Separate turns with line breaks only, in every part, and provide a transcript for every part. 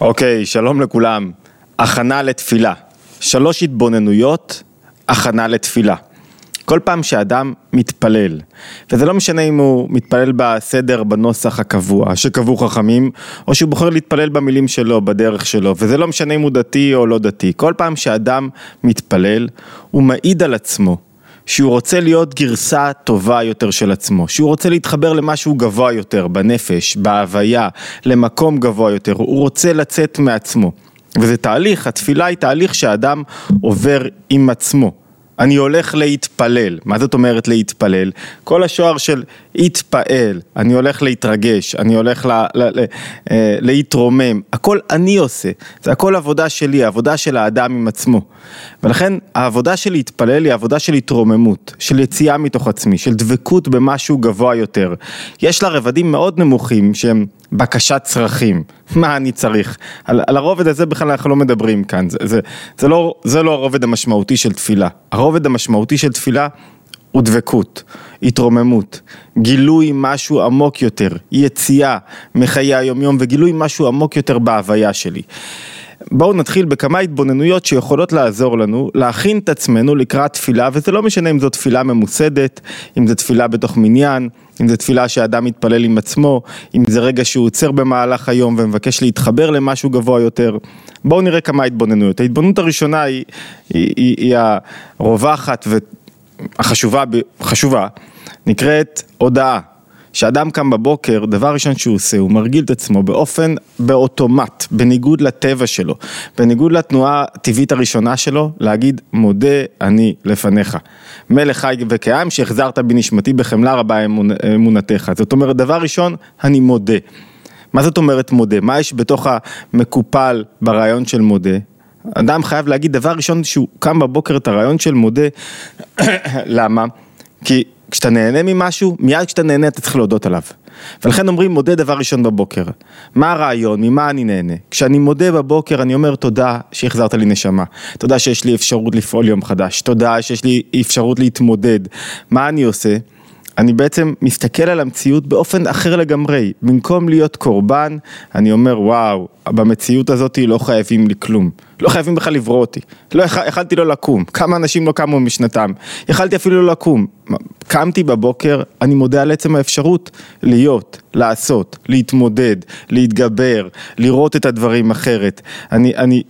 אוקיי, שלום לכולם. הכנה לתפילה. שלוש התבוננויות, הכנה לתפילה. כל פעם שאדם מתפלל, וזה לא משנה אם הוא מתפלל בסדר, בנוסח הקבוע, שקבעו חכמים, או שהוא בוחר להתפלל במילים שלו, בדרך שלו, וזה לא משנה אם הוא דתי או לא דתי. כל פעם שאדם מתפלל, הוא מעיד על עצמו. שהוא רוצה להיות גרסה טובה יותר של עצמו, שהוא רוצה להתחבר למשהו גבוה יותר, בנפש, בהוויה, למקום גבוה יותר, הוא רוצה לצאת מעצמו. וזה תהליך, התפילה היא תהליך שהאדם עובר עם עצמו. אני הולך להתפלל, מה זאת אומרת להתפלל? כל השוער של התפעל, אני הולך להתרגש, אני הולך לה, לה, לה, אה, להתרומם, הכל אני עושה, זה הכל עבודה שלי, עבודה של האדם עם עצמו. ולכן העבודה של להתפלל היא עבודה של התרוממות, של יציאה מתוך עצמי, של דבקות במשהו גבוה יותר. יש לה רבדים מאוד נמוכים שהם בקשת צרכים, מה אני צריך? על, על הרובד הזה בכלל אנחנו לא מדברים כאן, זה, זה, זה, לא, זה לא הרובד המשמעותי של תפילה. הרובד המשמעותי של תפילה הוא דבקות, התרוממות, גילוי משהו עמוק יותר, יציאה מחיי היומיום וגילוי משהו עמוק יותר בהוויה שלי. בואו נתחיל בכמה התבוננויות שיכולות לעזור לנו להכין את עצמנו לקראת תפילה, וזה לא משנה אם זו תפילה ממוסדת, אם זו תפילה בתוך מניין, אם זו תפילה שאדם מתפלל עם עצמו, אם זה רגע שהוא עוצר במהלך היום ומבקש להתחבר למשהו גבוה יותר. בואו נראה כמה התבוננויות. ההתבוננות הראשונה היא, היא, היא, היא הרווחת והחשובה, חשובה, נקראת הודעה. כשאדם קם בבוקר, דבר ראשון שהוא עושה, הוא מרגיל את עצמו באופן, באוטומט, בניגוד לטבע שלו, בניגוד לתנועה הטבעית הראשונה שלו, להגיד מודה אני לפניך. מלך חי וקיים שהחזרת בנשמתי בחמלה רבה אמונתך. זאת אומרת, דבר ראשון, אני מודה. מה זאת אומרת מודה? מה יש בתוך המקופל ברעיון של מודה? אדם חייב להגיד דבר ראשון שהוא קם בבוקר את הרעיון של מודה, למה? כי כשאתה נהנה ממשהו, מיד כשאתה נהנה אתה צריך להודות עליו. ולכן אומרים מודה דבר ראשון בבוקר. מה הרעיון, ממה אני נהנה? כשאני מודה בבוקר אני אומר תודה שהחזרת לי נשמה. תודה שיש לי אפשרות לפעול יום חדש. תודה שיש לי אפשרות להתמודד. מה אני עושה? אני בעצם מסתכל על המציאות באופן אחר לגמרי, במקום להיות קורבן, אני אומר וואו, במציאות הזאת לא חייבים לי כלום, לא חייבים בכלל לברוא אותי, לא יכלתי לא לקום, כמה אנשים לא קמו משנתם, יכלתי אפילו לא לקום, קמתי בבוקר, אני מודה על עצם האפשרות להיות, לעשות, להתמודד, להתגבר, לראות את הדברים אחרת, אני, אני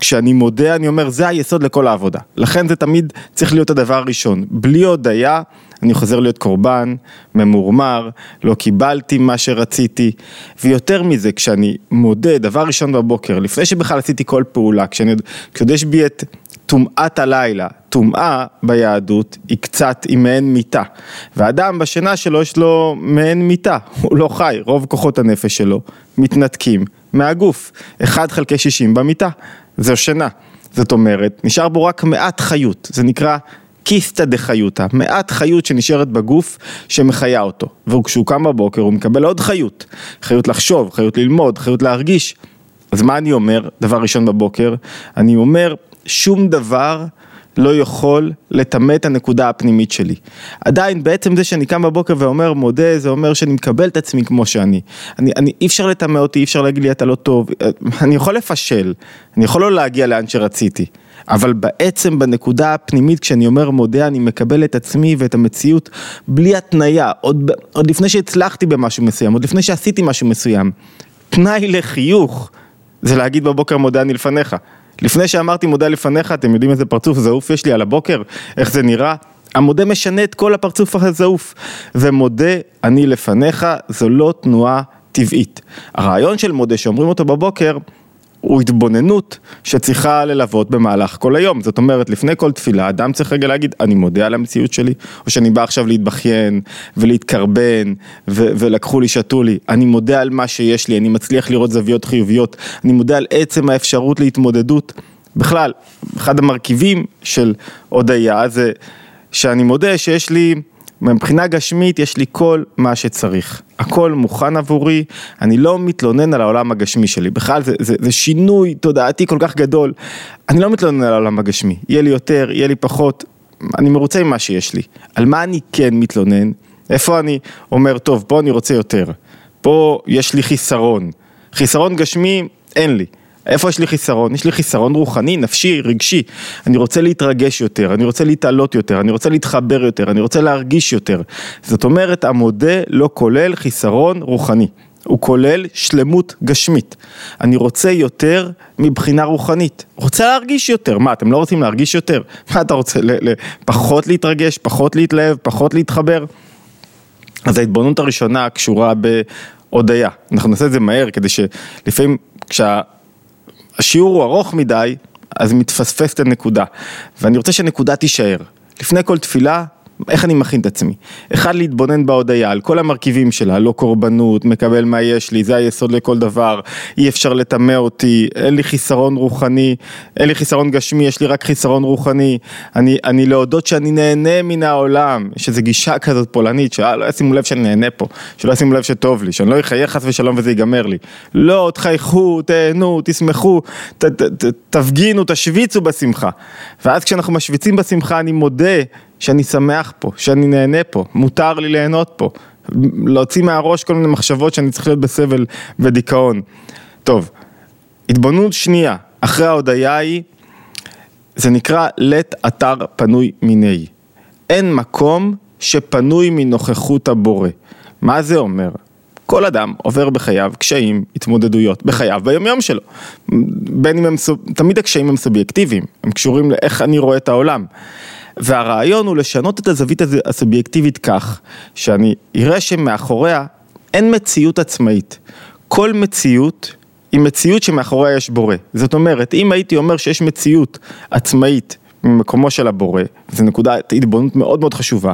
כשאני מודה אני אומר זה היסוד לכל העבודה, לכן זה תמיד צריך להיות הדבר הראשון, בלי הודיה אני חוזר להיות קורבן, ממורמר, לא קיבלתי מה שרציתי, ויותר מזה, כשאני מודה, דבר ראשון בבוקר, לפני שבכלל עשיתי כל פעולה, כשאני, כשעוד יש בי את טומאת הלילה, טומאה ביהדות היא קצת, היא מעין מיטה, ואדם בשינה שלו יש לו מעין מיטה, הוא לא חי, רוב כוחות הנפש שלו מתנתקים מהגוף, 1 חלקי 60 במיטה, זו שינה, זאת אומרת, נשאר בו רק מעט חיות, זה נקרא קיסטה דחיותא, מעט חיות שנשארת בגוף שמחיה אותו. וכשהוא קם בבוקר הוא מקבל עוד חיות, חיות לחשוב, חיות ללמוד, חיות להרגיש. אז מה אני אומר, דבר ראשון בבוקר? אני אומר, שום דבר לא יכול לטמא את הנקודה הפנימית שלי. עדיין בעצם זה שאני קם בבוקר ואומר מודה, זה אומר שאני מקבל את עצמי כמו שאני. אני, אני, אי אפשר לטמא אותי, אי אפשר להגיד לי אתה לא טוב, אני יכול לפשל, אני יכול לא להגיע לאן שרציתי. אבל בעצם בנקודה הפנימית כשאני אומר מודה אני מקבל את עצמי ואת המציאות בלי התניה, עוד, עוד לפני שהצלחתי במשהו מסוים, עוד לפני שעשיתי משהו מסוים. תנאי לחיוך זה להגיד בבוקר מודה אני לפניך. לפני שאמרתי מודה לפניך, אתם יודעים איזה פרצוף זעוף יש לי על הבוקר? איך זה נראה? המודה משנה את כל הפרצוף הזעוף. ומודה אני לפניך זו לא תנועה טבעית. הרעיון של מודה שאומרים אותו בבוקר הוא התבוננות שצריכה ללוות במהלך כל היום. זאת אומרת, לפני כל תפילה, אדם צריך רגע להגיד, אני מודה על המציאות שלי, או שאני בא עכשיו להתבכיין ולהתקרבן, ו- ולקחו לי, שתו לי. אני מודה על מה שיש לי, אני מצליח לראות זוויות חיוביות, אני מודה על עצם האפשרות להתמודדות. בכלל, אחד המרכיבים של הודיה זה שאני מודה שיש לי... מבחינה גשמית יש לי כל מה שצריך, הכל מוכן עבורי, אני לא מתלונן על העולם הגשמי שלי, בכלל זה, זה, זה שינוי תודעתי כל כך גדול, אני לא מתלונן על העולם הגשמי, יהיה לי יותר, יהיה לי פחות, אני מרוצה עם מה שיש לי, על מה אני כן מתלונן, איפה אני אומר טוב פה אני רוצה יותר, פה יש לי חיסרון, חיסרון גשמי אין לי. איפה יש לי חיסרון? יש לי חיסרון רוחני, נפשי, רגשי. אני רוצה להתרגש יותר, אני רוצה להתעלות יותר, אני רוצה להתחבר יותר, אני רוצה להרגיש יותר. זאת אומרת, המודה לא כולל חיסרון רוחני. הוא כולל שלמות גשמית. אני רוצה יותר מבחינה רוחנית. רוצה להרגיש יותר. מה, אתם לא רוצים להרגיש יותר? מה אתה רוצה? ל- ל- פחות להתרגש, פחות להתלהב, פחות להתחבר? אז ההתבוננות הראשונה קשורה בהודיה. אנחנו נעשה את זה מהר כדי שלפעמים כשהשיעור הוא ארוך מדי, אז מתפספסת הנקודה. ואני רוצה שהנקודה תישאר. לפני כל תפילה, איך אני מכין את עצמי? אחד, להתבונן בהודיה על כל המרכיבים שלה, לא קורבנות, מקבל מה יש לי, זה היסוד לכל דבר, אי אפשר לטמא אותי, אין לי חיסרון רוחני, אין לי חיסרון גשמי, יש לי רק חיסרון רוחני, אני, אני להודות שאני נהנה מן העולם, יש איזו גישה כזאת פולנית, שלא ישימו לב שאני נהנה פה, שלא ישימו לב שטוב לי, שאני לא אחיה חס ושלום וזה ייגמר לי. לא, תחייכו, תהנו, תשמחו, ת, ת, ת, תפגינו, תשוויצו בשמחה. ואז כשאנחנו משוויצים בשמחה אני מודה שאני שמח פה, שאני נהנה פה, מותר לי ליהנות פה, להוציא מהראש כל מיני מחשבות שאני צריך להיות בסבל ודיכאון. טוב, התבוננות שנייה, אחרי ההודיה היא, זה נקרא לט אתר פנוי מיני. אין מקום שפנוי מנוכחות הבורא. מה זה אומר? כל אדם עובר בחייו קשיים, התמודדויות, בחייו, ביומיום שלו. בין אם הם, תמיד הקשיים הם סובייקטיביים, הם קשורים לאיך אני רואה את העולם. והרעיון הוא לשנות את הזווית הסובייקטיבית כך, שאני אראה שמאחוריה אין מציאות עצמאית. כל מציאות היא מציאות שמאחוריה יש בורא. זאת אומרת, אם הייתי אומר שיש מציאות עצמאית ממקומו של הבורא, זו נקודת התבוננות מאוד מאוד חשובה,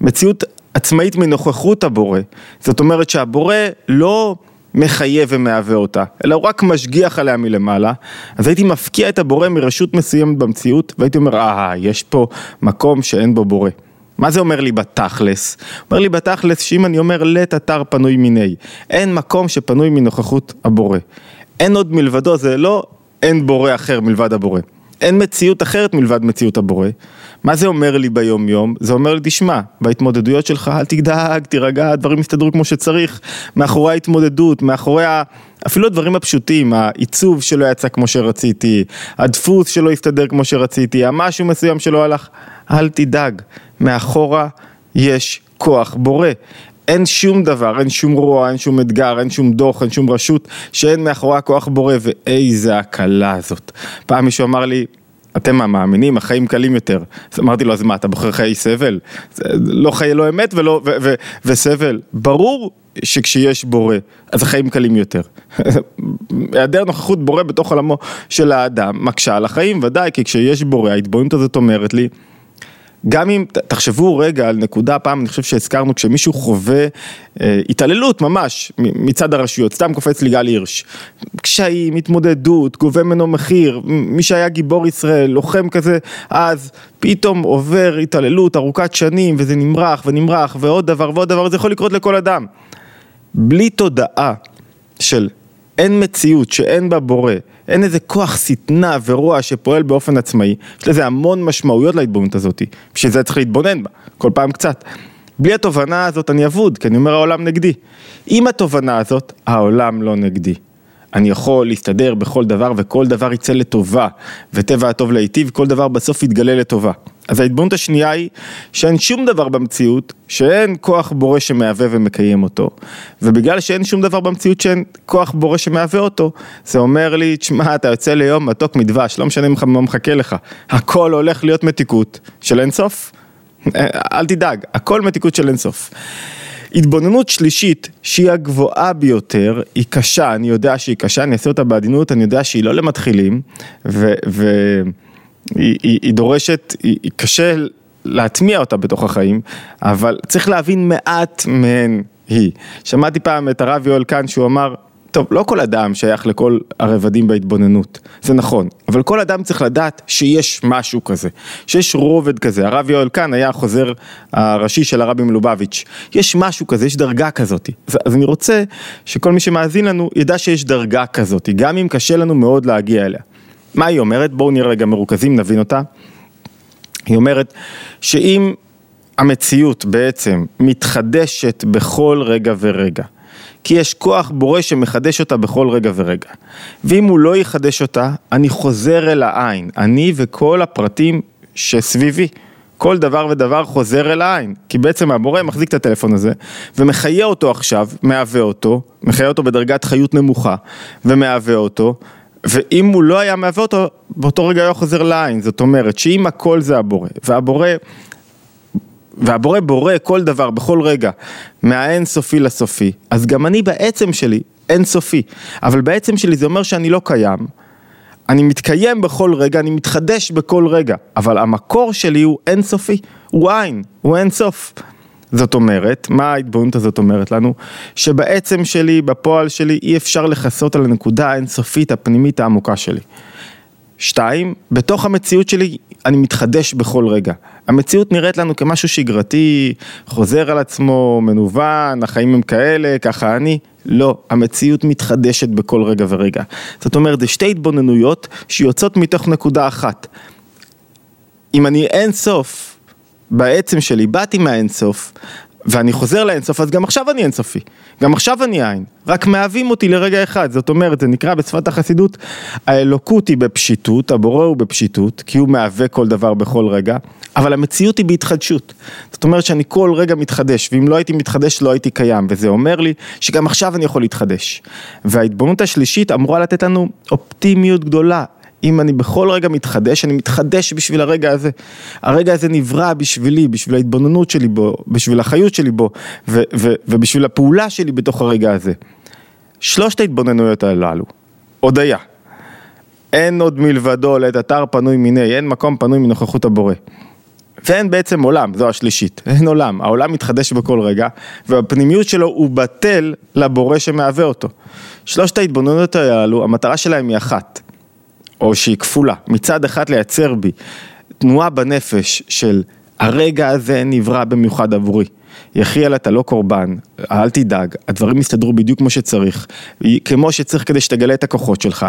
מציאות עצמאית מנוכחות הבורא, זאת אומרת שהבורא לא... מחייב ומהווה אותה, אלא הוא רק משגיח עליה מלמעלה, אז הייתי מפקיע את הבורא מרשות מסוימת במציאות, והייתי אומר, אה, יש פה מקום שאין בו בורא. מה זה אומר לי בתכלס? אומר לי בתכלס שאם אני אומר לט אתר פנוי מיני, אין מקום שפנוי מנוכחות הבורא. אין עוד מלבדו, זה לא אין בורא אחר מלבד הבורא. אין מציאות אחרת מלבד מציאות הבורא. מה זה אומר לי ביום יום? זה אומר לי, תשמע, בהתמודדויות שלך אל תדאג, תירגע, הדברים יסתדרו כמו שצריך. מאחורי ההתמודדות, מאחורי ה... אפילו הדברים הפשוטים, העיצוב שלא יצא כמו שרציתי, הדפוס שלא הסתדר כמו שרציתי, המשהו מסוים שלא הלך, אל תדאג, מאחורה יש כוח בורא. אין שום דבר, אין שום רוע, אין שום אתגר, אין שום דוח, אין שום רשות, שאין מאחורי הכוח בורא, ואיזה הקלה זאת. פעם מישהו אמר לי, אתם המאמינים, החיים קלים יותר. אז אמרתי לו, אז מה, אתה בוחר חיי סבל? לא חיי לא אמת ולא, ו, ו, וסבל. ברור שכשיש בורא, אז החיים קלים יותר. היעדר נוכחות בורא בתוך עולמו של האדם מקשה על החיים, ודאי, כי כשיש בורא, ההתבוננות הזאת אומרת לי, גם אם, תחשבו רגע על נקודה, פעם אני חושב שהזכרנו, כשמישהו חווה אה, התעללות ממש מצד הרשויות, סתם קופץ לי גל הירש, קשיים, התמודדות, גובה ממנו מחיר, מי שהיה גיבור ישראל, לוחם כזה, אז פתאום עובר התעללות ארוכת שנים וזה נמרח ונמרח ועוד דבר ועוד דבר, זה יכול לקרות לכל אדם. בלי תודעה של אין מציאות שאין בה בורא, אין איזה כוח שטנה ורוע שפועל באופן עצמאי, יש לזה המון משמעויות להתבוננות הזאת, בשביל זה צריך להתבונן בה, כל פעם קצת. בלי התובנה הזאת אני אבוד, כי אני אומר העולם נגדי. עם התובנה הזאת, העולם לא נגדי. אני יכול להסתדר בכל דבר וכל דבר יצא לטובה, וטבע הטוב להיטיב, כל דבר בסוף יתגלה לטובה. אז ההתבוננות השנייה היא שאין שום דבר במציאות, שאין כוח בורא שמהווה ומקיים אותו. ובגלל שאין שום דבר במציאות שאין כוח בורא שמהווה אותו, זה אומר לי, תשמע, אתה יוצא ליום מתוק מדבש, לא משנה מה מחכה לך. הכל הולך להיות מתיקות של אינסוף. אל תדאג, הכל מתיקות של אינסוף. התבוננות שלישית, שהיא הגבוהה ביותר, היא קשה, אני יודע שהיא קשה, אני אעשה אותה בעדינות, אני יודע שהיא לא למתחילים, ו... ו... היא, היא, היא דורשת, היא, היא קשה להטמיע אותה בתוך החיים, אבל צריך להבין מעט מהן היא. שמעתי פעם את הרב יואל קאן שהוא אמר, טוב, לא כל אדם שייך לכל הרבדים בהתבוננות, זה נכון, אבל כל אדם צריך לדעת שיש משהו כזה, שיש רובד כזה, הרב יואל קאן היה החוזר הראשי של הרבי מלובביץ', יש משהו כזה, יש דרגה כזאת, אז, אז אני רוצה שכל מי שמאזין לנו ידע שיש דרגה כזאת, גם אם קשה לנו מאוד להגיע אליה. מה היא אומרת? בואו נראה רגע מרוכזים, נבין אותה. היא אומרת שאם המציאות בעצם מתחדשת בכל רגע ורגע, כי יש כוח בורא שמחדש אותה בכל רגע ורגע. ואם הוא לא יחדש אותה, אני חוזר אל העין, אני וכל הפרטים שסביבי. כל דבר ודבר חוזר אל העין, כי בעצם הבורא מחזיק את הטלפון הזה ומחיה אותו עכשיו, מהווה אותו, מחיה אותו בדרגת חיות נמוכה ומהווה אותו, ואם הוא לא היה מהווה אותו, באותו רגע היה חוזר לעין, זאת אומרת שאם הכל זה הבורא, והבורא והבורא בורא כל דבר בכל רגע מהאין סופי לסופי, אז גם אני בעצם שלי אין סופי, אבל בעצם שלי זה אומר שאני לא קיים, אני מתקיים בכל רגע, אני מתחדש בכל רגע, אבל המקור שלי הוא אין סופי, הוא עין, הוא אין סוף. זאת אומרת, מה ההתבוננות הזאת אומרת לנו? שבעצם שלי, בפועל שלי, אי אפשר לכסות על הנקודה האינסופית הפנימית העמוקה שלי. שתיים, בתוך המציאות שלי אני מתחדש בכל רגע. המציאות נראית לנו כמשהו שגרתי, חוזר על עצמו, מנוון, החיים הם כאלה, ככה אני. לא, המציאות מתחדשת בכל רגע ורגע. זאת אומרת, זה שתי התבוננויות שיוצאות מתוך נקודה אחת. אם אני אין סוף בעצם שלי, באתי מהאין סוף, ואני חוזר לאינסוף, אז גם עכשיו אני אינסופי, גם עכשיו אני עין, רק מהווים אותי לרגע אחד, זאת אומרת, זה נקרא בשפת החסידות, האלוקות היא בפשיטות, הבורא הוא בפשיטות, כי הוא מהווה כל דבר בכל רגע, אבל המציאות היא בהתחדשות, זאת אומרת שאני כל רגע מתחדש, ואם לא הייתי מתחדש לא הייתי קיים, וזה אומר לי שגם עכשיו אני יכול להתחדש. וההתבוננות השלישית אמורה לתת לנו אופטימיות גדולה, אם אני בכל רגע מתחדש, אני מתחדש בשביל הרגע הזה. הרגע הזה נברא בשבילי, בשביל ההתבוננות שלי בו, בשביל החיות שלי בו, ו- ו- ובשביל הפעולה שלי בתוך הרגע הזה. שלושת ההתבוננויות הללו, הודיה. אין עוד מלבדו לעת אתר פנוי מיני, אין מקום פנוי מנוכחות הבורא. ואין בעצם עולם, זו השלישית, אין עולם, העולם מתחדש בכל רגע, והפנימיות שלו הוא בטל לבורא שמהווה אותו. שלושת ההתבוננות הללו, המטרה שלהם היא אחת, או שהיא כפולה, מצד אחד לייצר בי תנועה בנפש של הרגע הזה נברא במיוחד עבורי. יחיאל אתה לא קורבן, אל תדאג, הדברים יסתדרו בדיוק כמו שצריך, כמו שצריך כדי שתגלה את הכוחות שלך.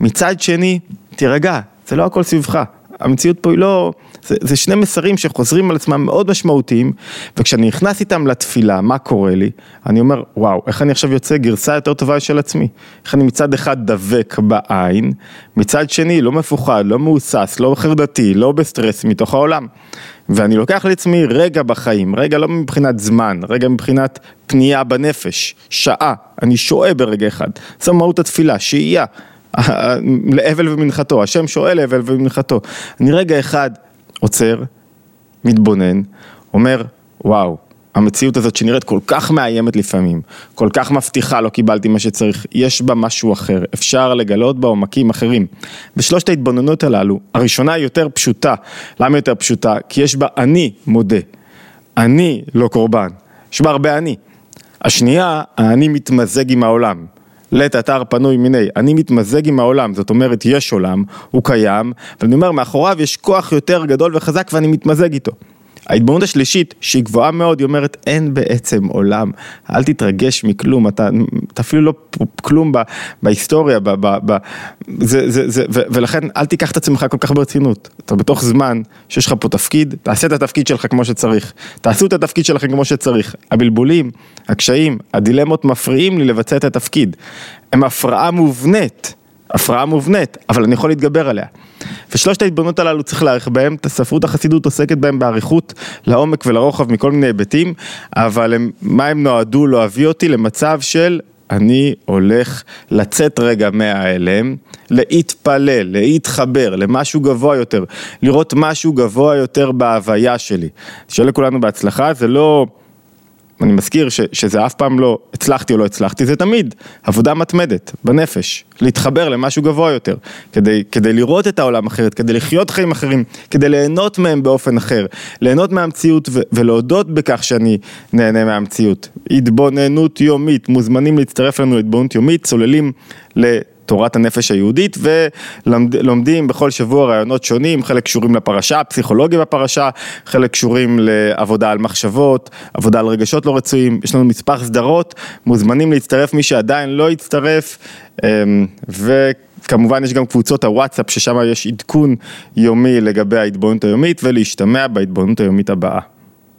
מצד שני, תירגע, זה לא הכל סביבך, המציאות פה היא לא, זה, זה שני מסרים שחוזרים על עצמם מאוד משמעותיים, וכשאני נכנס איתם לתפילה, מה קורה לי? אני אומר, וואו, איך אני עכשיו יוצא גרסה יותר טובה של עצמי? איך אני מצד אחד דבק בעין, מצד שני לא מפוחד, לא מהוסס, לא חרדתי, לא בסטרס מתוך העולם. ואני לוקח לעצמי רגע בחיים, רגע לא מבחינת זמן, רגע מבחינת פנייה בנפש, שעה, אני שועה ברגע אחד, זו מהות התפילה, שהייה. להבל ומנחתו, השם שואל להבל ומנחתו. אני רגע אחד עוצר, מתבונן, אומר, וואו, המציאות הזאת שנראית כל כך מאיימת לפעמים, כל כך מבטיחה, לא קיבלתי מה שצריך, יש בה משהו אחר, אפשר לגלות בה עומקים אחרים. בשלושת ההתבוננות הללו, הראשונה היא יותר פשוטה. למה יותר פשוטה? כי יש בה אני מודה, אני לא קורבן, יש בה הרבה אני. השנייה, אני מתמזג עם העולם. לית אתר פנוי מיני, אני מתמזג עם העולם, זאת אומרת יש עולם, הוא קיים, ואני אומר מאחוריו יש כוח יותר גדול וחזק ואני מתמזג איתו. ההתבוננות השלישית, שהיא גבוהה מאוד, היא אומרת, אין בעצם עולם, אל תתרגש מכלום, אתה, אתה אפילו לא כלום ב, בהיסטוריה, ב, ב, ב, זה, זה, זה, ו, ולכן אל תיקח את עצמך כל כך ברצינות, אתה בתוך זמן שיש לך פה תפקיד, תעשה את התפקיד שלך כמו שצריך, תעשו את התפקיד שלכם כמו שצריך, הבלבולים, הקשיים, הדילמות מפריעים לי לבצע את התפקיד, הם הפרעה מובנית. הפרעה מובנית, אבל אני יכול להתגבר עליה. ושלושת ההתבוננות הללו צריך להעריך בהם, הספרות החסידות עוסקת בהם באריכות, לעומק ולרוחב מכל מיני היבטים, אבל הם, מה הם נועדו להביא אותי למצב של אני הולך לצאת רגע מההלם, להתפלל, להתחבר למשהו גבוה יותר, לראות משהו גבוה יותר בהוויה שלי. שיהיה לכולנו בהצלחה, זה לא... אני מזכיר ש, שזה אף פעם לא הצלחתי או לא הצלחתי, זה תמיד עבודה מתמדת בנפש, להתחבר למשהו גבוה יותר, כדי, כדי לראות את העולם אחרת, כדי לחיות חיים אחרים, כדי ליהנות מהם באופן אחר, ליהנות מהמציאות ו, ולהודות בכך שאני נהנה מהמציאות. התבוננות יומית, מוזמנים להצטרף לנו להתבוננות יומית, צוללים ל... תורת הנפש היהודית ולומדים בכל שבוע רעיונות שונים, חלק קשורים לפרשה, פסיכולוגיה בפרשה, חלק קשורים לעבודה על מחשבות, עבודה על רגשות לא רצויים, יש לנו מספר סדרות, מוזמנים להצטרף מי שעדיין לא הצטרף אמ, וכמובן יש גם קבוצות הוואטסאפ ששם יש עדכון יומי לגבי ההתבוננות היומית ולהשתמע בהתבוננות היומית הבאה.